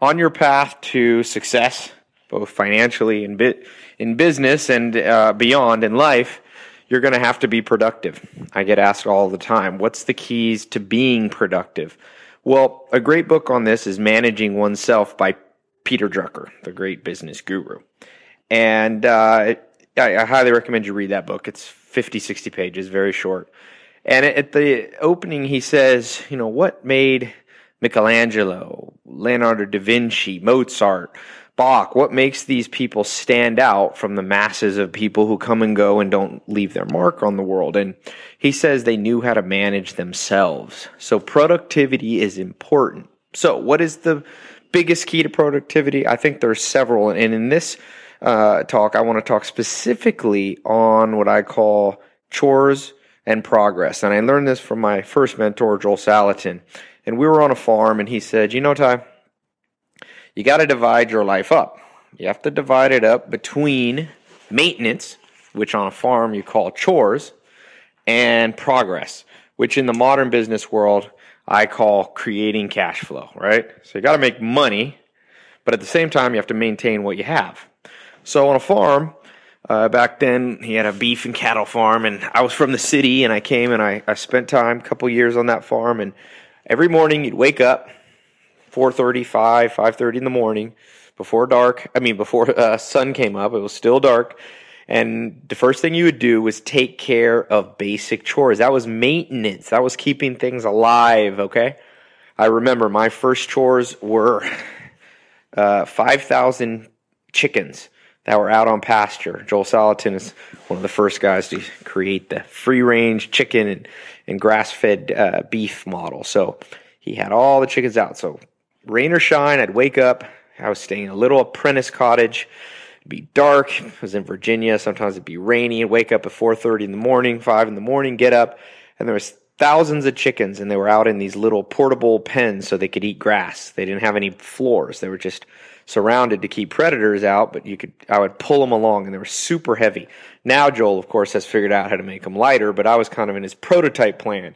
on your path to success, both financially and bit in business and uh, beyond in life, you're going to have to be productive. I get asked all the time, what's the keys to being productive? Well, a great book on this is Managing Oneself by Peter Drucker, the great business guru. And uh, I, I highly recommend you read that book. It's 50, 60 pages, very short. And at the opening, he says, you know, what made Michelangelo, Leonardo da Vinci, Mozart, Bach, what makes these people stand out from the masses of people who come and go and don't leave their mark on the world? And he says they knew how to manage themselves. So productivity is important. So what is the biggest key to productivity? I think there's several. And in this uh, talk, I want to talk specifically on what I call chores and progress. And I learned this from my first mentor, Joel Salatin. And we were on a farm, and he said, You know, Tai, you got to divide your life up. You have to divide it up between maintenance, which on a farm you call chores, and progress, which in the modern business world I call creating cash flow, right? So you got to make money, but at the same time, you have to maintain what you have. So on a farm, uh, back then he had a beef and cattle farm, and I was from the city, and I came and I, I spent time, a couple years on that farm, and every morning you'd wake up, 4.35, 5.30 in the morning, before dark, I mean before uh, sun came up, it was still dark, and the first thing you would do was take care of basic chores. That was maintenance. That was keeping things alive, okay? I remember my first chores were uh, 5,000 chickens that were out on pasture. Joel Salatin is one of the first guys to create the free range chicken and, and grass fed uh, beef model. So he had all the chickens out. So rain or shine, I'd wake up. I was staying in a little apprentice cottage. It'd be dark. I was in Virginia. Sometimes it'd be rainy. I'd wake up at 4.30 in the morning, 5 in the morning, get up, and there was thousands of chickens, and they were out in these little portable pens so they could eat grass. They didn't have any floors. They were just surrounded to keep predators out, but you could I would pull them along and they were super heavy. Now Joel of course has figured out how to make them lighter, but I was kind of in his prototype plan.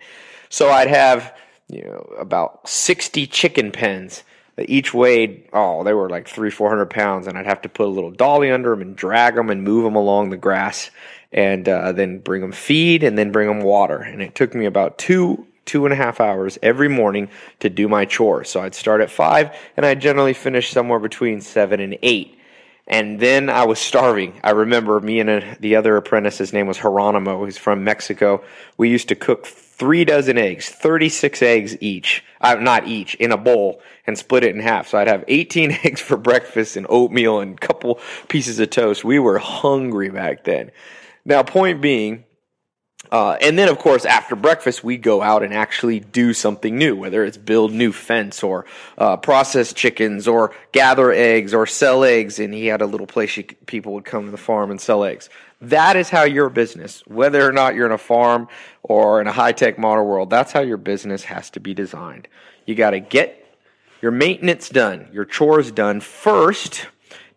So I'd have, you know, about 60 chicken pens that each weighed, oh, they were like three, 400 pounds, and I'd have to put a little dolly under them and drag them and move them along the grass and uh, then bring them feed and then bring them water. And it took me about two two and a half hours every morning to do my chores. So I'd start at five and I'd generally finish somewhere between seven and eight. And then I was starving. I remember me and a, the other apprentice, his name was Geronimo, He's from Mexico. We used to cook three dozen eggs, 36 eggs each, uh, not each, in a bowl and split it in half. So I'd have 18 eggs for breakfast and oatmeal and a couple pieces of toast. We were hungry back then. Now, point being, uh, and then, of course, after breakfast, we go out and actually do something new, whether it's build new fence or uh, process chickens or gather eggs or sell eggs. And he had a little place you, people would come to the farm and sell eggs. That is how your business, whether or not you're in a farm or in a high tech model world, that's how your business has to be designed. You got to get your maintenance done, your chores done first.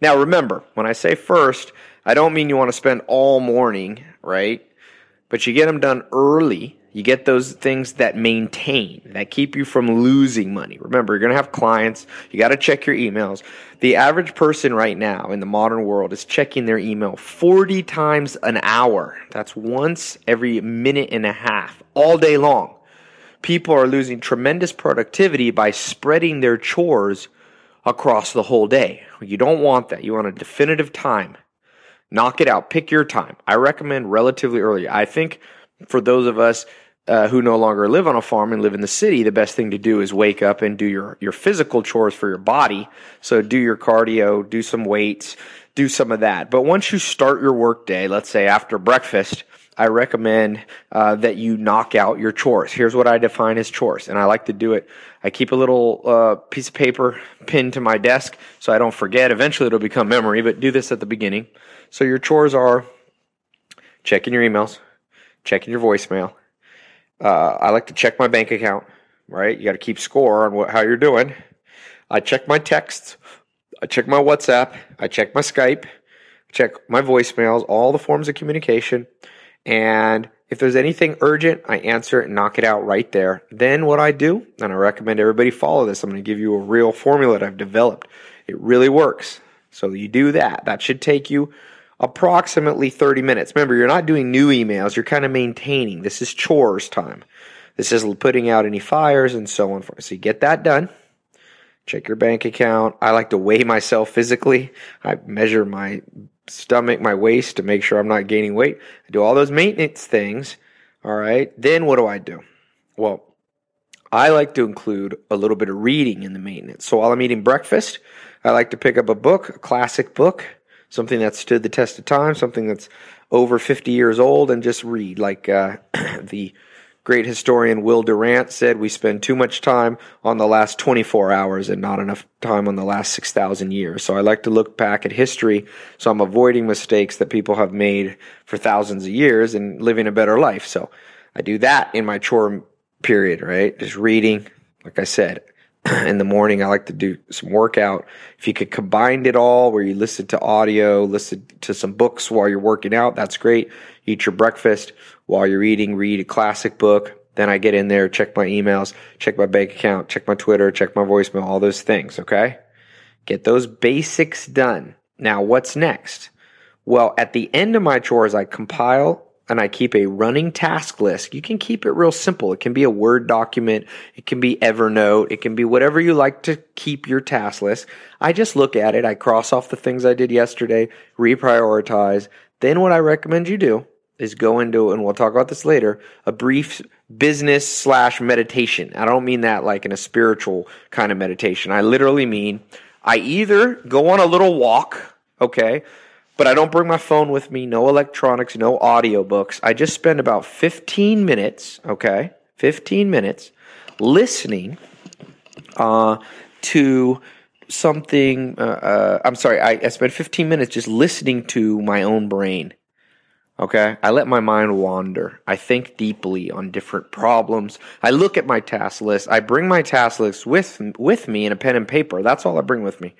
Now, remember, when I say first, I don't mean you want to spend all morning, right? But you get them done early. You get those things that maintain, that keep you from losing money. Remember, you're going to have clients. You got to check your emails. The average person right now in the modern world is checking their email 40 times an hour. That's once every minute and a half, all day long. People are losing tremendous productivity by spreading their chores across the whole day. You don't want that. You want a definitive time Knock it out. Pick your time. I recommend relatively early. I think for those of us uh, who no longer live on a farm and live in the city, the best thing to do is wake up and do your, your physical chores for your body. So do your cardio, do some weights, do some of that. But once you start your work day, let's say after breakfast, I recommend uh, that you knock out your chores. Here's what I define as chores, and I like to do it. I keep a little uh, piece of paper pinned to my desk so I don't forget. Eventually, it'll become memory, but do this at the beginning. So your chores are checking your emails, checking your voicemail. Uh, I like to check my bank account. Right, you got to keep score on what, how you're doing. I check my texts. I check my WhatsApp. I check my Skype. Check my voicemails. All the forms of communication. And If there's anything urgent, I answer it and knock it out right there. Then what I do, and I recommend everybody follow this, I'm going to give you a real formula that I've developed. It really works. So you do that. That should take you approximately 30 minutes. Remember, you're not doing new emails, you're kind of maintaining. This is chores time. This is putting out any fires and so on. So you get that done. Check your bank account. I like to weigh myself physically. I measure my stomach, my waist to make sure I'm not gaining weight. I do all those maintenance things. All right. Then what do I do? Well, I like to include a little bit of reading in the maintenance. So while I'm eating breakfast, I like to pick up a book, a classic book, something that stood the test of time, something that's over 50 years old, and just read. Like uh, the great historian Will Durant said, we spend too much time on the last 24 hours and not enough time on the last 6,000 years. So I like to look back at history so I'm avoiding mistakes that people have made for thousands of years and living a better life. So I do that in my chore period, right? Just reading, like I said, in the morning. I like to do some workout. If you could combine it all where you listen to audio, listen to some books while you're working out, that's great. Eat your breakfast while you're eating, read a classic book. Then I get in there, check my emails, check my bank account, check my Twitter, check my voicemail, all those things, okay? Get those basics done. Now, what's next? Well, at the end of my chores, I compile and I keep a running task list. You can keep it real simple. It can be a Word document. It can be Evernote. It can be whatever you like to keep your task list. I just look at it. I cross off the things I did yesterday, reprioritize. Then what I recommend you do is go into, and we'll talk about this later, a brief business slash meditation. I don't mean that like in a spiritual kind of meditation. I literally mean I either go on a little walk, okay, but I don't bring my phone with me, no electronics, no audiobooks. I just spend about 15 minutes, okay? 15 minutes listening uh, to something. Uh, uh, I'm sorry, I, I spend 15 minutes just listening to my own brain. Okay. I let my mind wander. I think deeply on different problems. I look at my task list. I bring my task list with, with me in a pen and paper. That's all I bring with me.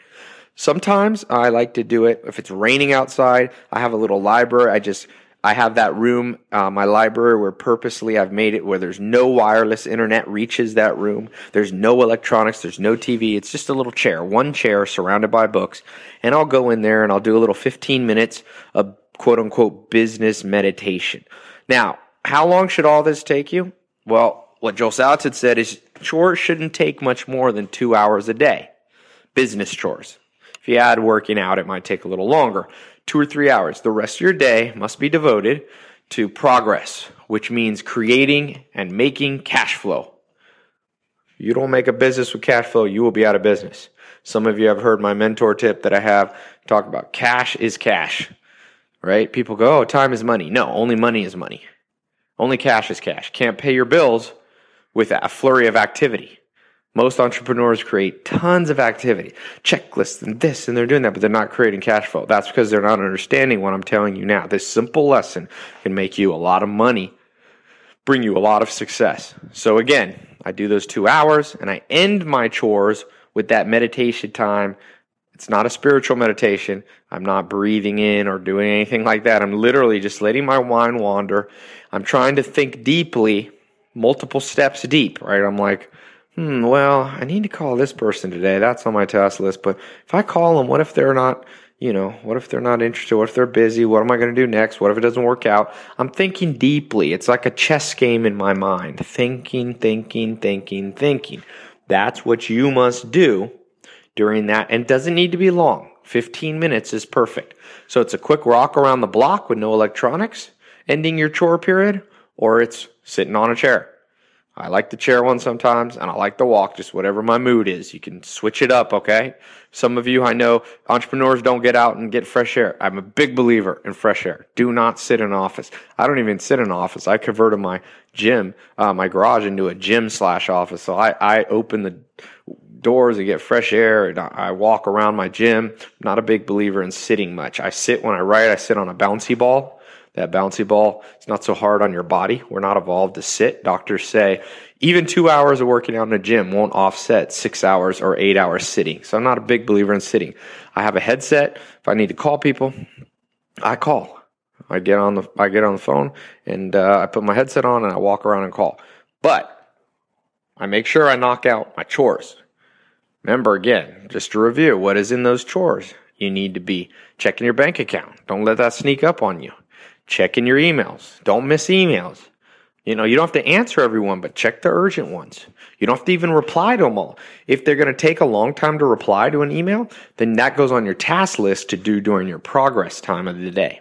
Sometimes I like to do it if it's raining outside. I have a little library. I just I have that room, uh, my library, where purposely I've made it where there's no wireless internet reaches that room. There's no electronics. There's no TV. It's just a little chair, one chair surrounded by books. And I'll go in there and I'll do a little 15 minutes of quote unquote business meditation. Now, how long should all this take you? Well, what Joel Salatin said is chores shouldn't take much more than two hours a day. Business chores. If you add working out, it might take a little longer, two or three hours. The rest of your day must be devoted to progress, which means creating and making cash flow. You don't make a business with cash flow, you will be out of business. Some of you have heard my mentor tip that I have talk about cash is cash, right? People go, oh, time is money. No, only money is money. Only cash is cash. Can't pay your bills with a flurry of activity. Most entrepreneurs create tons of activity, checklists and this, and they're doing that, but they're not creating cash flow. That's because they're not understanding what I'm telling you now. This simple lesson can make you a lot of money, bring you a lot of success. So again, I do those two hours and I end my chores with that meditation time. It's not a spiritual meditation. I'm not breathing in or doing anything like that. I'm literally just letting my mind wander. I'm trying to think deeply, multiple steps deep, right? I'm like, hmm, well, I need to call this person today. That's on my task list. But if I call them, what if they're not, you know, what if they're not interested? What if they're busy? What am I going to do next? What if it doesn't work out? I'm thinking deeply. It's like a chess game in my mind. Thinking, thinking, thinking, thinking. That's what you must do during that. And it doesn't need to be long. 15 minutes is perfect. So it's a quick walk around the block with no electronics, ending your chore period, or it's sitting on a chair. I like the chair one sometimes, and I like the walk, just whatever my mood is. You can switch it up, okay? Some of you I know entrepreneurs don't get out and get fresh air. I'm a big believer in fresh air. Do not sit in office. I don't even sit in office. I converted my gym, uh, my garage into a gym slash office. So I, I open the doors and get fresh air and I walk around my gym. Not a big believer in sitting much. I sit when I write, I sit on a bouncy ball that bouncy ball. It's not so hard on your body. We're not evolved to sit. Doctors say even two hours of working out in a gym won't offset six hours or eight hours sitting. So I'm not a big believer in sitting. I have a headset. If I need to call people, I call. I get on the I get on the phone and uh, I put my headset on and I walk around and call. But I make sure I knock out my chores. Remember again, just to review, what is in those chores? You need to be checking your bank account. Don't let that sneak up on you. Checking your emails. Don't miss emails. You know, you don't have to answer everyone, but check the urgent ones. You don't have to even reply to them all. If they're going to take a long time to reply to an email, then that goes on your task list to do during your progress time of the day.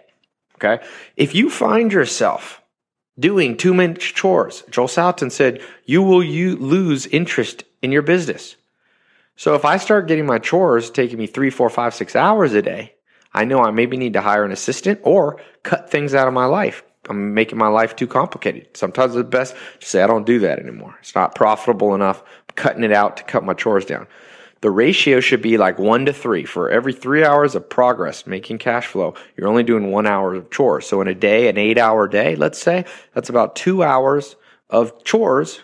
Okay. If you find yourself doing too much chores, Joel Salatin said, you will you lose interest in your business. So if I start getting my chores taking me three, four, five, six hours a day, I know I maybe need to hire an assistant or cut things out of my life. I'm making my life too complicated. Sometimes it's best to say, I don't do that anymore. It's not profitable enough. I'm cutting it out to cut my chores down. The ratio should be like one to three. For every three hours of progress making cash flow, you're only doing one hour of chores. So in a day, an eight hour day, let's say, that's about two hours of chores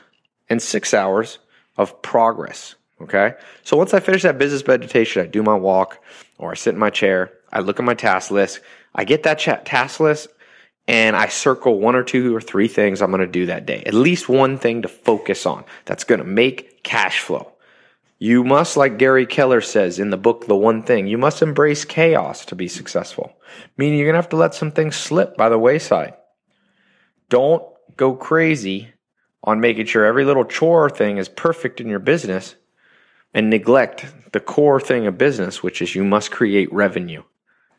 and six hours of progress. Okay. So once I finish that business meditation, I do my walk or I sit in my chair. I look at my task list. I get that task list and I circle one or two or three things I'm going to do that day. At least one thing to focus on that's going to make cash flow. You must, like Gary Keller says in the book, The One Thing, you must embrace chaos to be successful. Meaning you're going to have to let some things slip by the wayside. Don't go crazy on making sure every little chore thing is perfect in your business and neglect the core thing of business, which is you must create revenue,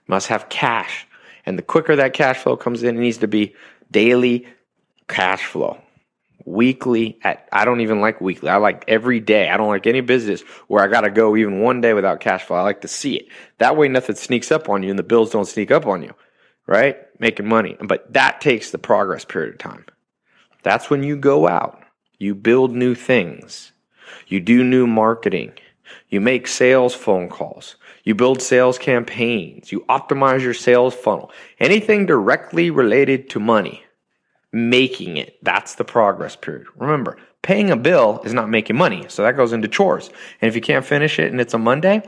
must have cash. And the quicker that cash flow comes in, it needs to be daily cash flow. Weekly at I don't even like weekly. I like every day. I don't like any business where I gotta go even one day without cash flow. I like to see it. That way nothing sneaks up on you and the bills don't sneak up on you. Right? Making money. But that takes the progress period of time. That's when you go out. You build new things. You do new marketing. You make sales phone calls. You build sales campaigns. You optimize your sales funnel. Anything directly related to money, making it. That's the progress period. Remember, paying a bill is not making money. So that goes into chores. And if you can't finish it and it's a Monday,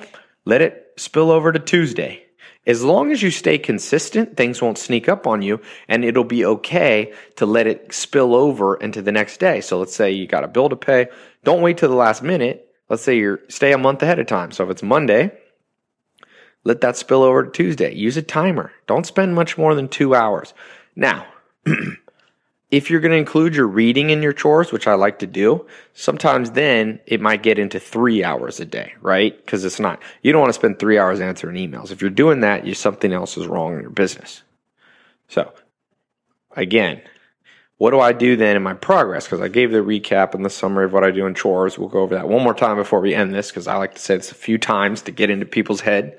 let it spill over to Tuesday. As long as you stay consistent, things won't sneak up on you and it'll be okay to let it spill over into the next day. So let's say you got a bill to pay. Don't wait till the last minute. Let's say you're stay a month ahead of time. So if it's Monday, let that spill over to Tuesday. Use a timer. Don't spend much more than two hours. Now, if you're going to include your reading in your chores, which I like to do, sometimes then it might get into three hours a day, right? Because it's not, you don't want to spend three hours answering emails. If you're doing that, you something else is wrong in your business. So again, what do I do then in my progress? Because I gave the recap and the summary of what I do in chores. We'll go over that one more time before we end this, because I like to say this a few times to get into people's head.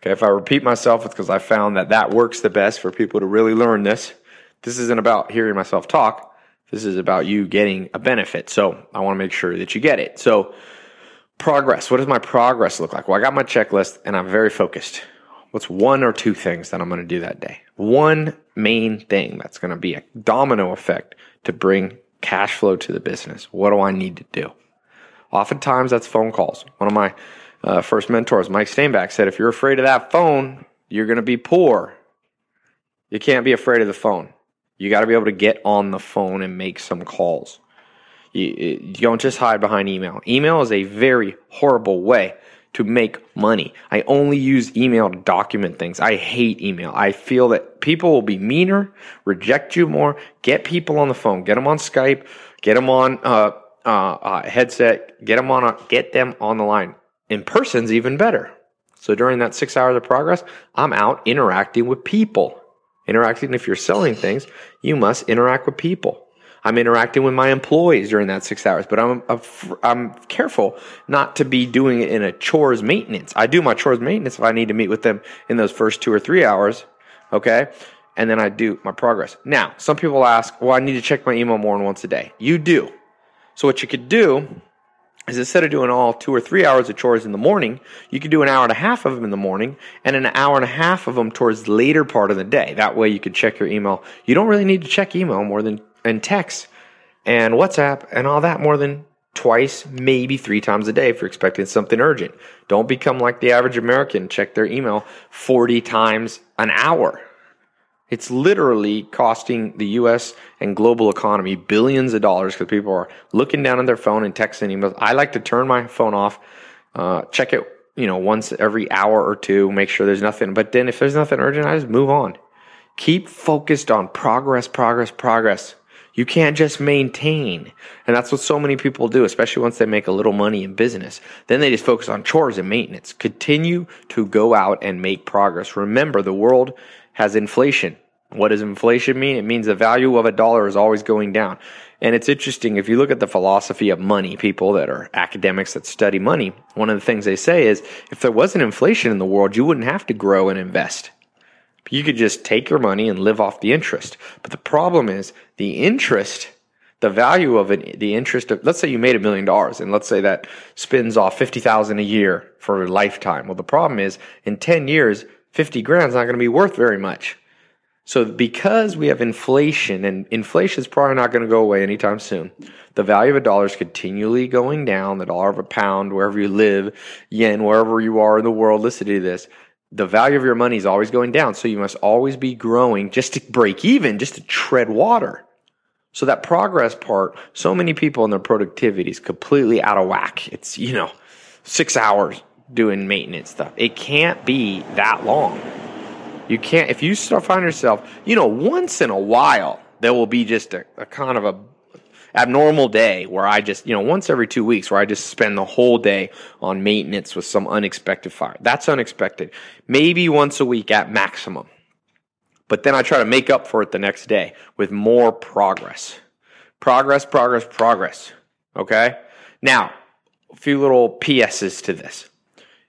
Okay, if I repeat myself, it's because I found that that works the best for people to really learn this. This isn't about hearing myself talk. This is about you getting a benefit. So I want to make sure that you get it. So progress. What does my progress look like? Well, I got my checklist and I'm very focused. What's one or two things that I'm going to do that day? One main thing that's going to be a domino effect to bring cash flow to the business. What do I need to do? Oftentimes that's phone calls. One of my uh, first mentors, Mike Steinbach, said, if you're afraid of that phone, you're going to be poor. You can't be afraid of the phone. You got to be able to get on the phone and make some calls. You, you, don't just hide behind email. Email is a very horrible way to make money. I only use email to document things. I hate email. I feel that people will be meaner, reject you more. Get people on the phone. Get them on Skype. Get them on uh, uh, uh, headset. Get them on. A, get them on the line. In person's even better. So during that six hours of progress, I'm out interacting with people. Interacting, if you're selling things, you must interact with people. I'm interacting with my employees during that six hours, but I'm, I'm careful not to be doing it in a chores maintenance. I do my chores maintenance if I need to meet with them in those first two or three hours. Okay. And then I do my progress. Now, some people ask, well, I need to check my email more than once a day. You do. So what you could do is instead of doing all two or three hours of chores in the morning, you could do an hour and a half of them in the morning and an hour and a half of them towards the later part of the day. That way you could check your email. You don't really need to check email more than and text and WhatsApp and all that more than twice, maybe three times a day if you're expecting something urgent. Don't become like the average American, check their email 40 times an hour. It's literally costing the US and global economy billions of dollars because people are looking down on their phone and texting emails. I like to turn my phone off, uh, check it, you know, once every hour or two, make sure there's nothing. But then if there's nothing urgent, I just move on. Keep focused on progress, progress, progress. You can't just maintain. And that's what so many people do, especially once they make a little money in business. Then they just focus on chores and maintenance. Continue to go out and make progress. Remember, the world has inflation. What does inflation mean? It means the value of a dollar is always going down. And it's interesting if you look at the philosophy of money, people that are academics that study money, one of the things they say is if there wasn't inflation in the world, you wouldn't have to grow and invest. You could just take your money and live off the interest. But the problem is the interest, the value of it, the interest of, let's say you made a million dollars and let's say that spins off 50,000 a year for a lifetime. Well, the problem is in 10 years, 50 grand is not going to be worth very much. So because we have inflation and inflation is probably not going to go away anytime soon, the value of a dollar is continually going down, the dollar of a pound, wherever you live, yen, wherever you are in the world, listen to this. The value of your money is always going down. So you must always be growing just to break even, just to tread water. So that progress part, so many people in their productivity is completely out of whack. It's, you know, six hours doing maintenance stuff. It can't be that long. You can't, if you start finding yourself, you know, once in a while, there will be just a, a kind of a abnormal day where I just, you know, once every two weeks where I just spend the whole day on maintenance with some unexpected fire. That's unexpected. Maybe once a week at maximum. But then I try to make up for it the next day with more progress. Progress, progress, progress. Okay? Now, a few little PSs to this.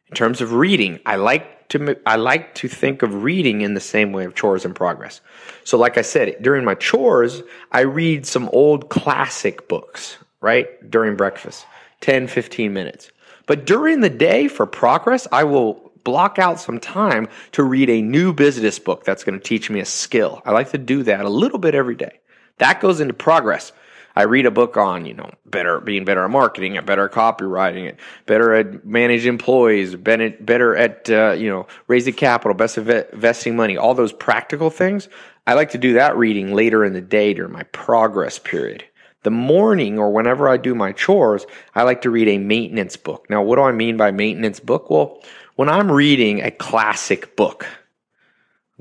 In terms of reading, I like to I like to think of reading in the same way of chores in progress. So like I said, during my chores, I read some old classic books, right? During breakfast, 10, 15 minutes. But during the day for progress, I will block out some time to read a new business book that's going to teach me a skill. I like to do that a little bit every day. That goes into progress. I read a book on, you know, better being better at marketing, at better at copywriting, it, better at managing employees, better, better at uh, you know raising capital, best investing money, all those practical things. I like to do that reading later in the day during my progress period. The morning or whenever I do my chores, I like to read a maintenance book. Now, what do I mean by maintenance book? Well, when I'm reading a classic book,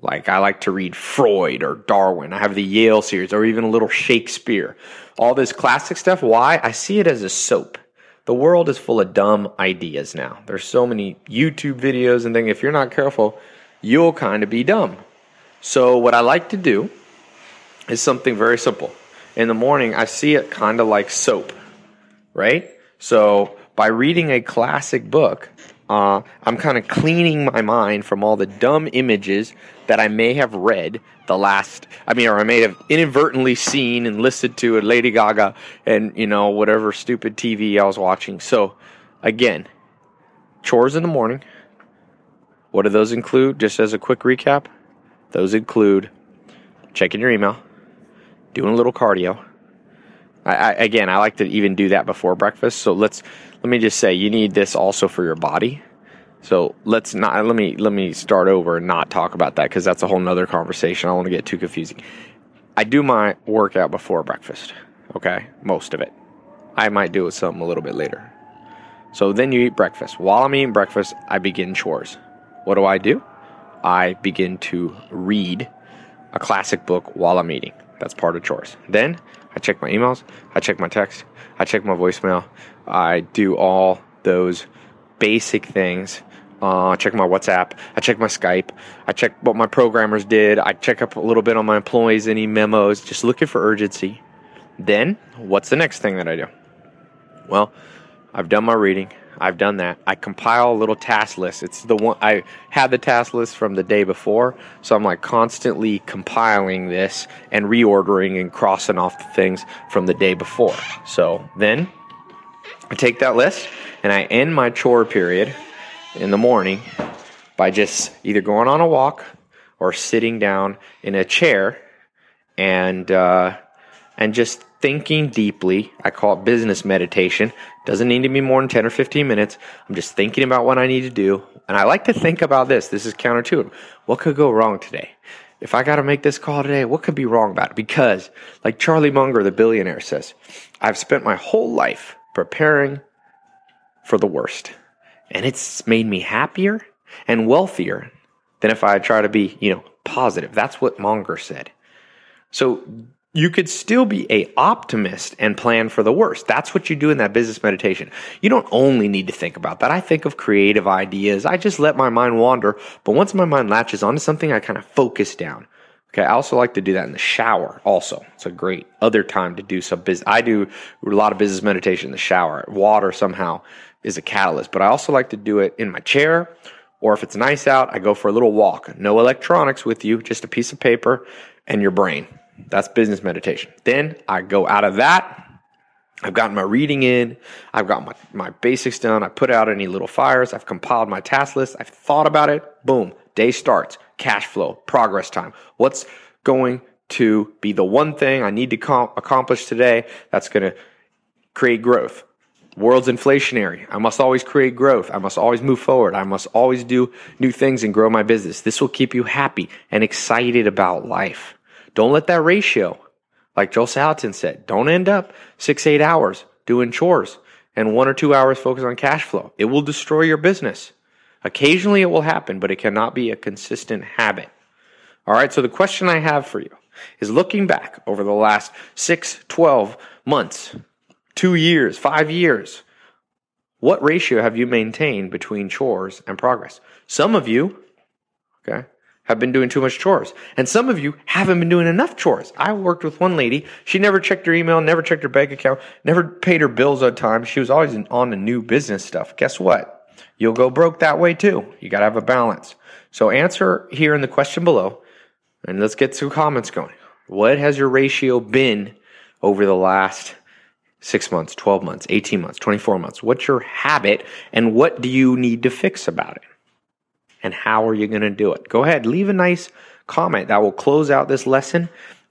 like I like to read Freud or Darwin. I have the Yale series or even a little Shakespeare. All this classic stuff. Why? I see it as a soap. The world is full of dumb ideas now. There's so many YouTube videos and things. If you're not careful, you'll kind of be dumb. So what I like to do is something very simple. In the morning, I see it kind of like soap, right? So by reading a classic book, uh, I'm kind of cleaning my mind from all the dumb images that I may have read the last, I mean, or I may have inadvertently seen and listened to at Lady Gaga and, you know, whatever stupid TV I was watching. So, again, chores in the morning. What do those include? Just as a quick recap, those include checking your email, doing a little cardio. I, I, again, I like to even do that before breakfast. So let's let me just say, you need this also for your body. So let's not let me let me start over and not talk about that because that's a whole nother conversation. I don't want to get too confusing. I do my workout before breakfast. Okay, most of it. I might do something a little bit later. So then you eat breakfast. While I'm eating breakfast, I begin chores. What do I do? I begin to read a classic book while I'm eating. That's part of chores. Then I check my emails, I check my text, I check my voicemail, I do all those basic things uh, I check my WhatsApp. I check my Skype. I check what my programmers did. I check up a little bit on my employees, any memos, just looking for urgency. Then, what's the next thing that I do? Well, I've done my reading. I've done that. I compile a little task list. It's the one I had the task list from the day before, so I'm like constantly compiling this and reordering and crossing off the things from the day before. So then I take that list and I end my chore period in the morning by just either going on a walk or sitting down in a chair and uh, and just thinking deeply. I call it business meditation. Doesn't need to be more than 10 or 15 minutes. I'm just thinking about what I need to do. And I like to think about this. This is counterintuitive. What could go wrong today? if I got to make this call today, what could be wrong about it? Because, like Charlie Munger, the billionaire, says, I've spent my whole life preparing for the worst. And it's made me happier and wealthier than if I try to be, you know, positive. That's what Munger said. So you could still be a optimist and plan for the worst. That's what you do in that business meditation. You don't only need to think about that. I think of creative ideas. I just let my mind wander. But once my mind latches onto something, I kind of focus down. Okay. I also like to do that in the shower also. It's a great other time to do some business. I do a lot of business meditation in the shower. Water somehow is a catalyst, but I also like to do it in my chair or if it's nice out, I go for a little walk. No electronics with you, just a piece of paper and your brain. That's business meditation. Then I go out of that. I've gotten my reading in. I've got my, my basics done. I put out any little fires. I've compiled my task list. I've thought about it. Boom. Day starts. Cash flow, progress time. What's going to be the one thing I need to com- accomplish today that's going to create growth? World's inflationary. I must always create growth. I must always move forward. I must always do new things and grow my business. This will keep you happy and excited about life. Don't let that ratio, like Joel Salatin said, don't end up six, eight hours doing chores and one or two hours focus on cash flow. It will destroy your business. Occasionally it will happen, but it cannot be a consistent habit. All right. So the question I have for you is looking back over the last six, 12 months, two years, five years, what ratio have you maintained between chores and progress? Some of you, okay, have been doing too much chores. And some of you haven't been doing enough chores. I worked with one lady. She never checked her email, never checked her bank account, never paid her bills on time. She was always on the new business stuff. Guess what? You'll go broke that way too. You got to have a balance. So answer here in the question below and let's get some comments going. What has your ratio been over the last six months, 12 months, 18 months, 24 months? What's your habit and what do you need to fix about it? And how are you going to do it? Go ahead, leave a nice comment. That will close out this lesson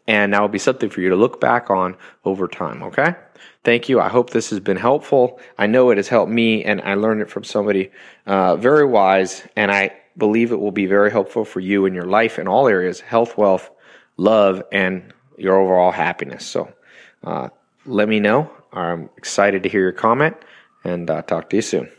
and that will be something for you to look back on over time, okay? Thank you. I hope this has been helpful. I know it has helped me and I learned it from somebody uh, very wise and I believe it will be very helpful for you in your life in all areas health, wealth, love, and your overall happiness. So uh, let me know. I'm excited to hear your comment and uh, talk to you soon.